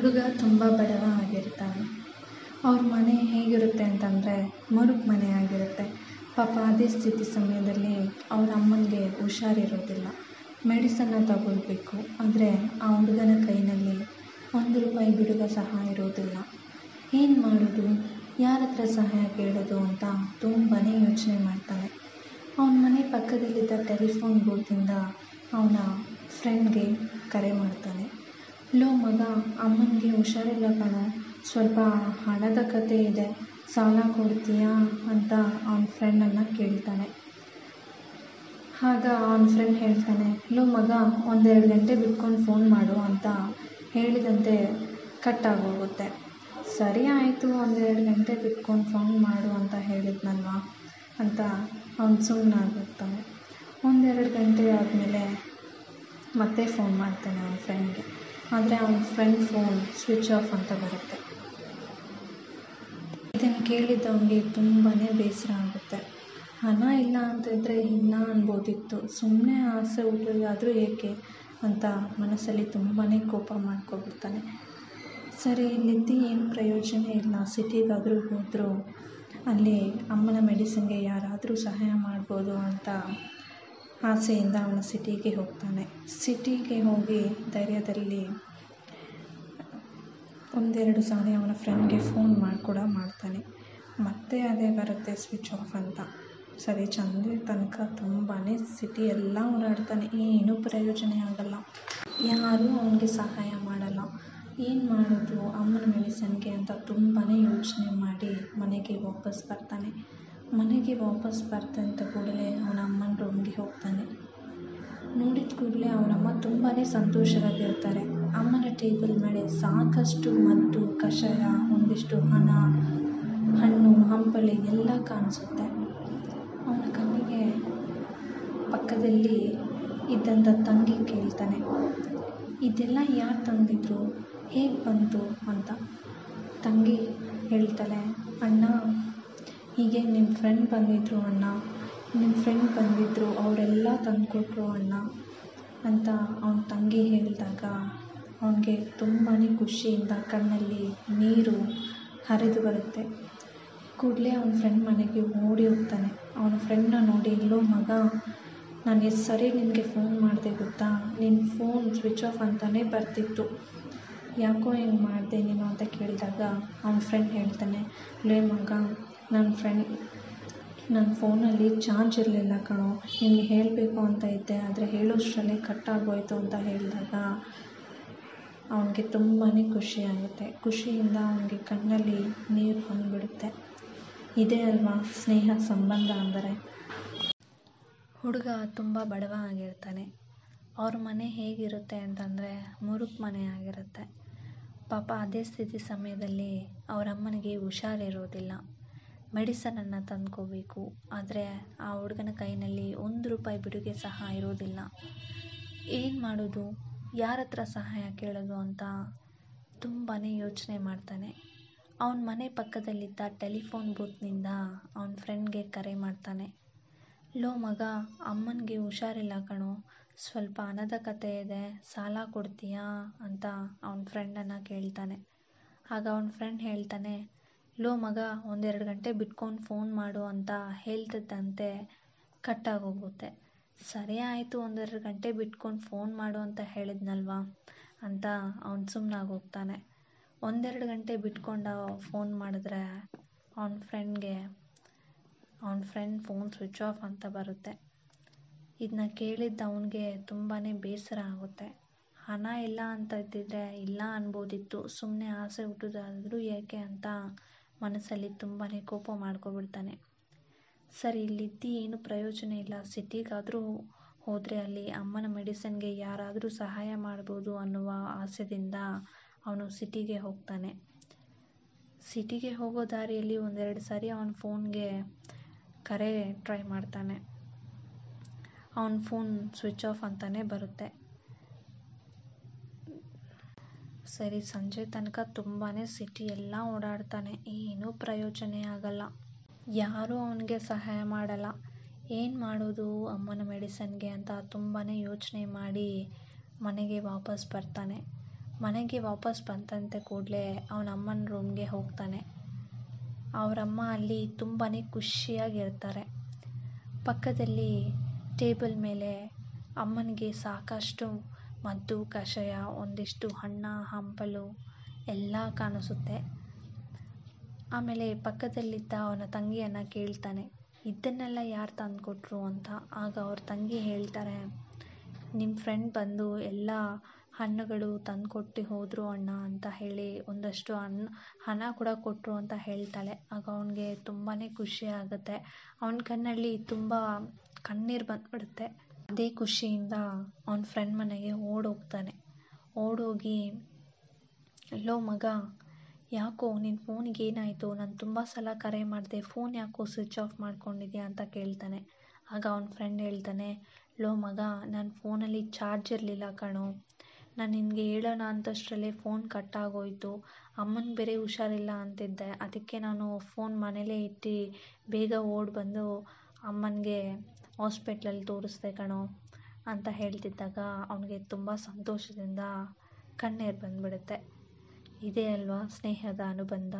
ಹುಡುಗ ತುಂಬ ಬಡವ ಆಗಿರ್ತಾನೆ. ಅವ್ರ ಮನೆ ಹೇಗಿರುತ್ತೆ ಅಂತಂದರೆ ಮರುಕ್ ಮನೆ ಆಗಿರುತ್ತೆ. ಪಾಪ ಅದೇ ಸ್ಥಿತಿ ಸಮಯದಲ್ಲಿ ಅವ್ರ ಅಮ್ಮನಿಗೆ ಹುಷಾರಿರೋದಿಲ್ಲ. ಮೆಡಿಸನ್ನ ತಗೊಳ್ಬೇಕು. ಆದರೆ ಆ ಹುಡುಗನ ಕೈನಲ್ಲಿ ಒಂದು ರೂಪಾಯಿ ಬಿಡುಗ ಸಹ ಇರೋದಿಲ್ಲ. ಏನು ಮಾಡೋದು? ಯಾರ ಹತ್ರ ಸಹಾಯ ಕೇಳೋದು ಅಂತ ತುಂಬಾ ಯೋಚನೆ ಮಾಡ್ತಾನೆ ಅವನ ಮನೆ ಪಕ್ಕದಲ್ಲಿದ್ದ ಟೆಲಿಫೋನ್ ಬೂತಿಂದ ಅವನ ಫ್ರೆಂಡ್ಗೆ ಕರೆ ಮಾಡ್ತಾನೆ. ಲೋ ಮಗ, ಅಮ್ಮನಿಗೆ ಹುಷಾರಿಲ್ಲ ಕಣೋ. ಸ್ವಲ್ಪ ಹಣದ ಕತೆ ಇದೆ. ಸಾಲ ಕೊಡ್ತೀಯಾ ಅಂತ ಅವನ ಫ್ರೆಂಡನ್ನು ಕೇಳ್ತಾನೆ. ಆಗ ಅವನ ಫ್ರೆಂಡ್ ಹೇಳ್ತಾನೆ, ಲೋ ಮಗ, ಒಂದೆರಡು ಗಂಟೆ ಬಿಟ್ಕೊಂಡು ಫೋನ್ ಮಾಡು ಅಂತ ಹೇಳಿದಂತೆ ಕಟ್ ಆಗೋಗುತ್ತೆ. ಸರಿ ಆಯಿತು, ಒಂದೆರಡು ಗಂಟೆ ಬಿಟ್ಕೊಂಡು ಫೋನ್ ಮಾಡು ಅಂತ ಹೇಳಿದ್ನಲ್ವಾ ಅಂತ ಅವ್ನು ಸುಮ್ಮನಾಗಿರ್ತಾನೆ ಒಂದೆರಡು ಗಂಟೆ ಆದಮೇಲೆ ಮತ್ತೆ ಫೋನ್ ಮಾಡ್ತಾನೆ ಅವನ ಫ್ರೆಂಡ್ಗೆ ಆದರೆ ಅವನ ಫ್ರೆಂಡ್ ಫೋನ್ ಸ್ವಿಚ್ ಆಫ್ ಅಂತ ಬರುತ್ತೆ. ಇದನ್ನು ಕೇಳಿದ್ದವನಿಗೆ ತುಂಬಾ ಬೇಸರ ಆಗುತ್ತೆ. ಹಣ ಇಲ್ಲ ಅಂತಿದ್ರೆ ಇಲ್ಲ ಅನ್ಬೋದಿತ್ತು. ಸುಮ್ಮನೆ ಆಸೆ ಹುಟ್ಟೋದಾದರೂ ಏಕೆ ಅಂತ ಮನಸ್ಸಲ್ಲಿ ತುಂಬಾ ಕೋಪ ಮಾಡ್ಕೊಬಿಡ್ತಾನೆ. ಸರಿ ಇಲ್ಲಿದ್ದು ಏನು ಪ್ರಯೋಜನ ಇಲ್ಲ. ಸಿಟಿಗಾದರೂ ಹೋದರೂ, ಅಲ್ಲಿ ಅಮ್ಮನ ಮೆಡಿಸಿನ್ಗೆ ಯಾರಾದರೂ ಸಹಾಯ ಮಾಡ್ಬೋದು ಅಂತ ಆಸೆಯಿಂದ ಅವನು ಸಿಟಿಗೆ ಹೋಗ್ತಾನೆ. ಸಿಟಿಗೆ ಹೋಗಿ ಧೈರ್ಯದಲ್ಲಿ ಒಂದೆರಡು ಸಾರಿ ಅವನ ಫ್ರೆಂಡ್ಗೆ ಫೋನ್ ಮಾಡಿ, ಕೂಡ ಮಾಡ್ತಾನೆ. ಮತ್ತೆ ಅದೇ ಬರುತ್ತೆ ಸ್ವಿಚ್ ಆಫ್ ಅಂತ. ಸರಿ, ಚಂದ್ರ ತನಕ ತುಂಬಾ ಸಿಟಿ ಎಲ್ಲ ಓಡಾಡ್ತಾನೆ. ಏನೂ ಪ್ರಯೋಜನ ಆಗಲ್ಲ. ಯಾರೂ ಅವನಿಗೆ ಸಹಾಯ ಮಾಡಲ್ಲ. ಏನು ಮಾಡೋದು? ಅಮ್ಮನ ಮೆಡಿಸನ್ಗೆ ಅಂತ ತುಂಬಾ ಯೋಚನೆ ಮಾಡಿ ಮನೆಗೆ ವಾಪಸ್ ಬರ್ತಾನೆ. ಮನೆಗೆ ವಾಪಸ್ ಬರ್ತಂತ ಕೂಡಲೇ ಅವನ ಅಮ್ಮನ ರೂಮ್ಗೆ ಹೋಗ್ತಾನೆ. ನೋಡಿದ ಕೂಡಲೇ ಅವನಮ್ಮ ತುಂಬಾ ಸಂತೋಷವಾಗಿರ್ತಾರೆ. ಅಮ್ಮನ ಟೇಬಲ್ ಮೇಲೆ ಸಾಕಷ್ಟು ಮದ್ದು, ಕಷಾಯ, ಒಂದಿಷ್ಟು ಹಣ, ಹಣ್ಣು, ಹಂಪಲು ಎಲ್ಲ ಕಾಣಿಸುತ್ತೆ. ಅವನ ಕಣ್ಣಿಗೆ ಪಕ್ಕದಲ್ಲಿ ಇದ್ದಂಥ ತಂಗಿ ಕೇಳ್ತಾನೆ, ಇದೆಲ್ಲ ಯಾರು ತಂದಿದ್ರು? ಹೇಗೆ ಬಂತು? ಅಂತ ತಂಗಿ ಹೇಳ್ತಾಳೆ, ಅಣ್ಣ ಹೀಗೆ ನಿಮ್ಮ ಫ್ರೆಂಡ್ ಬಂದಿದ್ದರು ಅಣ್ಣ. ನಿಮ್ಮ ಫ್ರೆಂಡ್ ಬಂದಿದ್ದರು ಅವರೆಲ್ಲ ತಂದುಕೊಟ್ರು ಅಣ್ಣ ಅಂತ ಅವ್ನ ತಂಗಿ ಹೇಳಿದಾಗ ಅವನಿಗೆ ತುಂಬಾ ಖುಷಿಯಿಂದ ಕಣ್ಣಲ್ಲಿ ನೀರು ಹರಿದು ಬರುತ್ತೆ. ಕೂಡಲೇ ಅವ್ನ ಫ್ರೆಂಡ್ ಮನೆಗೆ ಓಡಿ ಹೋಗ್ತಾನೆ. ಅವನ ಫ್ರೆಂಡ್ನ ನೋಡಿ, ಇಲ್ಲೋ ಮಗ, ನಾನು ಎಷ್ಟು ಸರಿ ನಿನಗೆ ಫೋನ್ ಮಾಡಿದೆ ಗೊತ್ತಾ? ನಿನ್ನ ಫೋನ್ ಸ್ವಿಚ್ ಆಫ್ ಅಂತಲೇ ಬರ್ತಿತ್ತು. ಯಾಕೋ ಹಿಂಗೆ ಮಾಡಿದೆ ನೀನು? ಅಂತ ಕೇಳಿದಾಗ ಅವ್ನ ಫ್ರೆಂಡ್ ಹೇಳ್ತಾನೆ, ಲೇ ಮಗ ನನ್ನ ಫ್ರೆಂಡ್, ನನ್ನ ಫೋನಲ್ಲಿ ಚಾರ್ಜ್ ಇರಲಿಲ್ಲ ಕಣೋ. ನಿನಗೆ ಹೇಳಬೇಕು ಅಂತ ಇದ್ದೆ, ಆದರೆ ಹೇಳೋಷ್ಟರಲ್ಲಿ ಕಟ್ ಆಗೋಯ್ತು ಅಂತ ಹೇಳಿದಾಗ ಅವನಿಗೆ ತುಂಬಾ ಖುಷಿಯಾಗುತ್ತೆ ಖುಷಿಯಿಂದ ಅವನಿಗೆ ಕಣ್ಣಲ್ಲಿ ನೀರು ಬಂದುಬಿಡುತ್ತೆ ಇದೇ ಅಲ್ವಾ ಸ್ನೇಹ ಸಂಬಂಧ ಅಂದರೆ? ಹುಡುಗ ತುಂಬ ಬಡವ ಆಗಿರ್ತಾನೆ. ಅವ್ರ ಮನೆ ಹೇಗಿರುತ್ತೆ ಅಂತಂದರೆ ಮುರುಕ್ ಮನೆ ಆಗಿರುತ್ತೆ. ಪಾಪ ಅದೇ ಸ್ಥಿತಿ ಸಮಯದಲ್ಲಿ ಅವರಮ್ಮನಿಗೆ ಹುಷಾರಿರೋದಿಲ್ಲ ಮೆಡಿಸನನ್ನು ತಂದ್ಕೋಬೇಕು. ಆದರೆ ಆ ಹುಡುಗನ ಕೈಯಲ್ಲಿ ಒಂದು ರೂಪಾಯಿ ಬಿಡುಗೆ ಸಹ ಇರೋದಿಲ್ಲ. ಏನು ಮಾಡೋದು? ಯಾರ ಹತ್ರ ಸಹಾಯ ಕೇಳೋದು ಅಂತ ತುಂಬಾ ಯೋಚನೆ ಮಾಡ್ತಾನೆ. ಅವನ ಮನೆ ಪಕ್ಕದಲ್ಲಿದ್ದ ಟೆಲಿಫೋನ್ ಬೂತ್ನಿಂದ ಅವನ ಫ್ರೆಂಡ್ಗೆ ಕರೆ ಮಾಡ್ತಾನೆ. ಲೋ ಮಗ, ಅಮ್ಮನಿಗೆ ಹುಷಾರಿಲ್ಲ ಕಣೋ. ಸ್ವಲ್ಪ ಹಣದ ಕತೆ ಇದೆ, ಸಾಲ ಕೊಡ್ತೀಯಾ? ಅಂತ ಅವನ ಫ್ರೆಂಡನ್ನು ಕೇಳ್ತಾನೆ. ಆಗ ಅವನ ಫ್ರೆಂಡ್ ಹೇಳ್ತಾನೆ ಲೋ ಮಗ, ಒಂದೆರಡು ಗಂಟೆ ಬಿಟ್ಕೊಂಡು ಫೋನ್ ಮಾಡು ಅಂತ ಹೇಳ್ತಿದ್ದಂತೆ ಕಟ್ಟಾಗೋಗುತ್ತೆ. ಸರಿ ಆಯಿತು, ಒಂದೆರಡು ಗಂಟೆ ಬಿಟ್ಕೊಂಡು ಫೋನ್ ಮಾಡು ಅಂತ ಹೇಳಿದ್ನಲ್ವಾ ಅಂತ ಅವನು ಸುಮ್ಮನಾಗಿ ಹೋಗ್ತಾನೆ ಒಂದೆರಡು ಗಂಟೆ ಬಿಟ್ಕೊಂಡು ಫೋನ್ ಮಾಡಿದ್ರೆ ಅವನ ಫ್ರೆಂಡ್ಗೆ ಅವನ ಫ್ರೆಂಡ್ ಫೋನ್ ಸ್ವಿಚ್ ಆಫ್ ಅಂತ ಬರುತ್ತೆ. ಇದನ್ನ ಕೇಳಿದ್ದ ಅವನಿಗೆ ತುಂಬಾ ಬೇಸರ ಆಗುತ್ತೆ. ಹಣ ಇಲ್ಲ ಅಂತ ಇದ್ದಿದ್ರೆ ಇಲ್ಲ ಅನ್ಬೋದಿತ್ತು. ಸುಮ್ಮನೆ ಆಸೆ ಹುಟ್ಟೋದಾದರೂ ಏಕೆ ಅಂತ ಮನಸ್ಸಲ್ಲಿ ತುಂಬಾ ಕೋಪ ಮಾಡ್ಕೊಬಿಡ್ತಾನೆ. ಸರಿ, ಇಲ್ಲಿದ್ದು ಏನು ಪ್ರಯೋಜನ ಇಲ್ಲ. ಸಿಟಿಗಾದರೂ ಹೋದರೆ ಅಲ್ಲಿ ಅಮ್ಮನ ಮೆಡಿಸನ್ಗೆ ಯಾರಾದರೂ ಸಹಾಯ ಮಾಡ್ಬೋದು ಅನ್ನುವ ಆಸೆಯಿಂದ ಅವನು ಸಿಟಿಗೆ ಹೋಗ್ತಾನೆ. ಸಿಟಿಗೆ ಹೋಗೋ ದಾರಿಯಲ್ಲಿ ಒಂದೆರಡು ಸಾರಿ ಅವನ ಫೋನ್ಗೆ ಕರೆ ಟ್ರೈ ಮಾಡ್ತಾನೆ. ಅವನ ಫೋನ್ ಸ್ವಿಚ್ ಆಫ್ ಅಂತಲೇ ಬರುತ್ತೆ. ಸರಿ, ಸಂಜೆ ತನಕ ತುಂಬಾ ಸಿಟಿ ಎಲ್ಲ ಓಡಾಡ್ತಾನೆ. ಏನೂ ಪ್ರಯೋಜನ ಆಗಲ್ಲ. ಯಾರೂ ಅವನಿಗೆ ಸಹಾಯ ಮಾಡಲ್ಲ. ಏನು ಮಾಡೋದು ಅಮ್ಮನ ಮೆಡಿಸನ್ಗೆ ಅಂತ ತುಂಬಾ ಯೋಚನೆ ಮಾಡಿ ಮನೆಗೆ ವಾಪಸ್ ಬರ್ತಾನೆ. ಮನೆಗೆ ವಾಪಸ್ ಕೂಡಲೇ ಅವನ ಅಮ್ಮನ ರೂಮ್ಗೆ ಹೋಗ್ತಾನೆ. ಅವರಮ್ಮ ಅಲ್ಲಿ ತುಂಬಾ ಖುಷಿಯಾಗಿರ್ತಾರೆ ಪಕ್ಕದಲ್ಲಿ ಟೇಬಲ್ ಮೇಲೆ ಅಮ್ಮನಿಗೆ ಸಾಕಷ್ಟು ಮದ್ದು, ಕಷಾಯ, ಒಂದಿಷ್ಟು ಹಣ್ಣ, ಹಂಪಲು ಎಲ್ಲ ಕಾಣಿಸುತ್ತೆ. ಆಮೇಲೆ ಪಕ್ಕದಲ್ಲಿದ್ದ ಅವನ ತಂಗಿಯನ್ನು ಕೇಳ್ತಾನೆ, ಇದನ್ನೆಲ್ಲ ಯಾರು ತಂದುಕೊಟ್ರು ಅಂತ? ಆಗ ಅವ್ರ ತಂಗಿ ಹೇಳ್ತಾರೆ ನಿಮ್ಮ ಫ್ರೆಂಡ್ ಬಂದು ಎಲ್ಲ ಹಣ್ಣುಗಳು ತಂದುಕೊಟ್ಟು ಹೋದರು ಅಣ್ಣ ಅಂತ ಹೇಳಿ ಒಂದಷ್ಟು ಹಣ್ಣು ಹಣ ಕೂಡ ಕೊಟ್ಟರು ಅಂತ ಹೇಳ್ತಾಳೆ. ಆಗ ಅವನಿಗೆ ತುಂಬಾ ಖುಷಿ ಆಗುತ್ತೆ. ಅವನ ಕಣ್ಣಲ್ಲಿ ತುಂಬ ಕಣ್ಣೀರು ಬಂದ್ಬಿಡುತ್ತೆ. ಅದೇ ಖುಷಿಯಿಂದ ಅವನ ಫ್ರೆಂಡ್ ಮನೆಗೆ ಓಡೋಗ್ತಾನೆ. ಓಡೋಗಿ ಲೋ ಮಗ, ಯಾಕೋ ನಿನ್ನ ಫೋನಿಗೆ ಏನಾಯಿತು? ನಾನು ತುಂಬ ಸಲ ಕರೆ ಮಾಡಿದೆ. ಫೋನ್ ಯಾಕೋ ಸ್ವಿಚ್ ಆಫ್ ಮಾಡ್ಕೊಂಡಿದ್ಯಾ? ಅಂತ ಕೇಳ್ತಾನೆ. ಆಗ ಅವ್ನ ಫ್ರೆಂಡ್ ಹೇಳ್ತಾನೆ ಲೋ ಮಗ ನನ್ನ ಫೋನಲ್ಲಿ ಚಾರ್ಜ್ ಇರಲಿಲ್ಲ ಕಣೋ. ನಾನು ನಿನಗೆ ಹೇಳೋಣ ಅಂತಷ್ಟರಲ್ಲೇ ಫೋನ್ ಕಟ್ ಆಗೋಯ್ತು. ಅಮ್ಮನಿಗೆ ಬೇರೆ ಹುಷಾರಿಲ್ಲ ಅಂತಿದ್ದೆ. ಅದಕ್ಕೆ ನಾನು ಫೋನ್ ಮನೇಲೇ ಇಟ್ಟು ಬೇಗ ಓಡಿ ಬಂದು ಅಮ್ಮನಿಗೆ ಹಾಸ್ಪಿಟ್ಲಲ್ಲಿ ತೋರಿಸ್ದೆ ಕಣೋ ಅಂತ ಹೇಳ್ತಿದ್ದಾಗ ಅವನಿಗೆ ತುಂಬ ಸಂತೋಷದಿಂದ ಕಣ್ಣೀರು ಬಂದುಬಿಡುತ್ತೆ. ಇದೇ ಅಲ್ವಾ ಸ್ನೇಹದ ಅನುಬಂಧ?